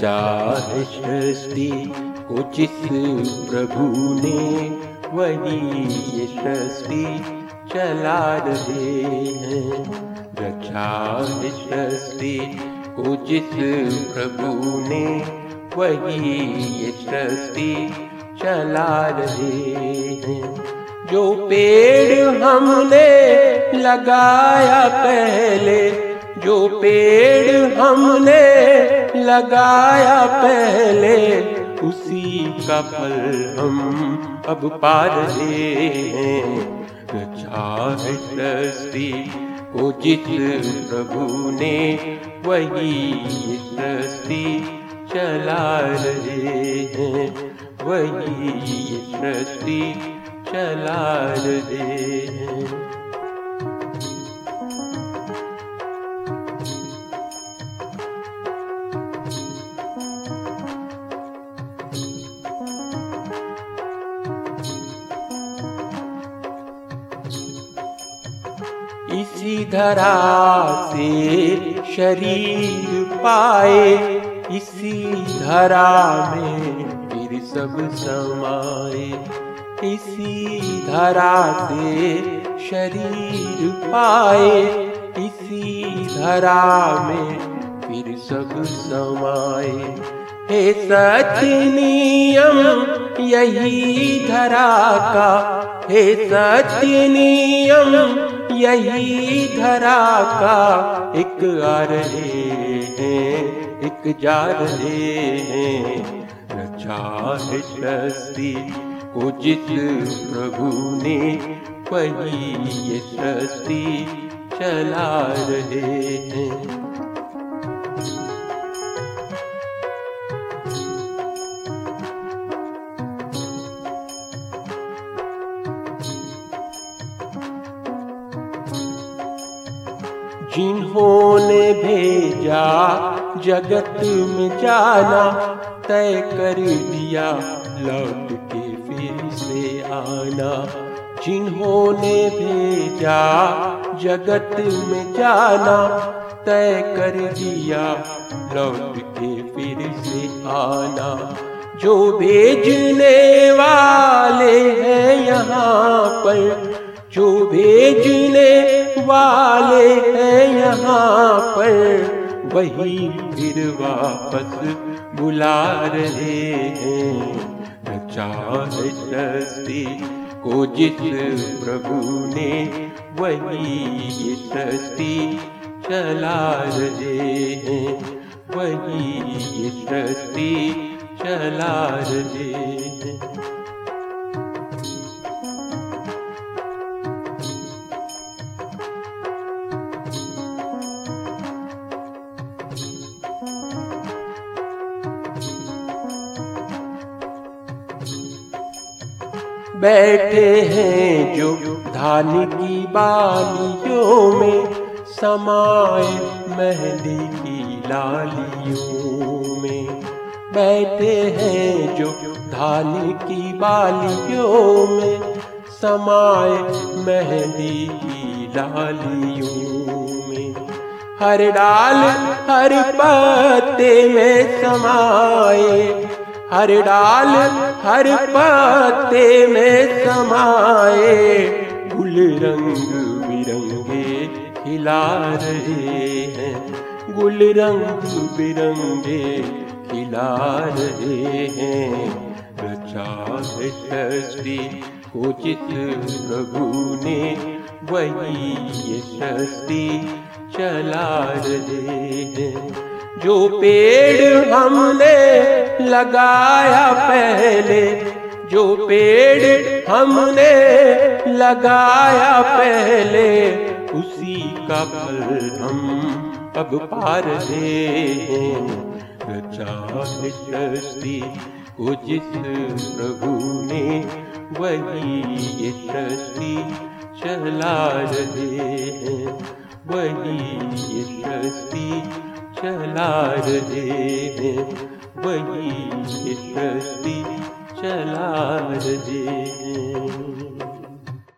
रचा है सृष्टि को प्रभु ने वही ये सृष्टि चला रहे हैं। है सृष्टि को प्रभु ने वही ये सृष्टि चला रहे हैं। जो पेड़ हमने लगाया पहले, जो पेड़ हमने लगाया पहले, उसी का फल हम अब पा रहे हैं सृष्टि को जिस प्रभु ने, वही सृष्टि चला रहे हैं। वही सृष्टि चला रहे हैं। धरा से शरीर पाए, इसी धरा में फिर सब समाए। इसी धरा से शरीर पाए, इसी धरा में फिर सब समाए। हे सच नियम, यही धरा का, हे सच नियम यही धरा का एक आ रहे हैं, एक जा रहे हैं। रचा है सृष्टि को प्रभु ने पही ये सृष्टि चला रहे हैं। जिन्होंने भेजा, जगत में जाना, तय कर दिया लौट के फिर से आना। जिन्होंने भेजा, जगत में जाना, तय कर दिया लौट के फिर से आना। जो भेजने वाले हैं यहाँ पर, जो भेजने वाले हैं यहाँ पर। वही फिर वापस बुला रहे हैं। सृष्टि को जिस प्रभु ने, वही ये सृष्टि चला रहे हैं। वही ये सृष्टि चला रहे हैं। बैठे हैं जो धान की बालियों में समाए मेहंदी की लालियों में। बैठे हैं जो धान की बालियों में समाए मेहंदी की लालियों में। हर डाल हर पत्ते में समाए हर डाल, हर पत्ते में समाए गुल रंग बिरंगे खिला रहे हैं। गुल रंग बिरंगे खिला रहे हैं। रचा है सृष्टि को जिस प्रभु ने, वही ये सृष्टि चला रहे हैं। जो पेड़ हमने लगाया पहले, जो पेड़ हमने लगाया पहले, उसी का फल हम अब पा रहे हैं। को जिस प्रभु ने वही ये सृष्टि चला रहे हैं, वही ये सृष्टि चला रहे हैं वही सृष्टि चला रहे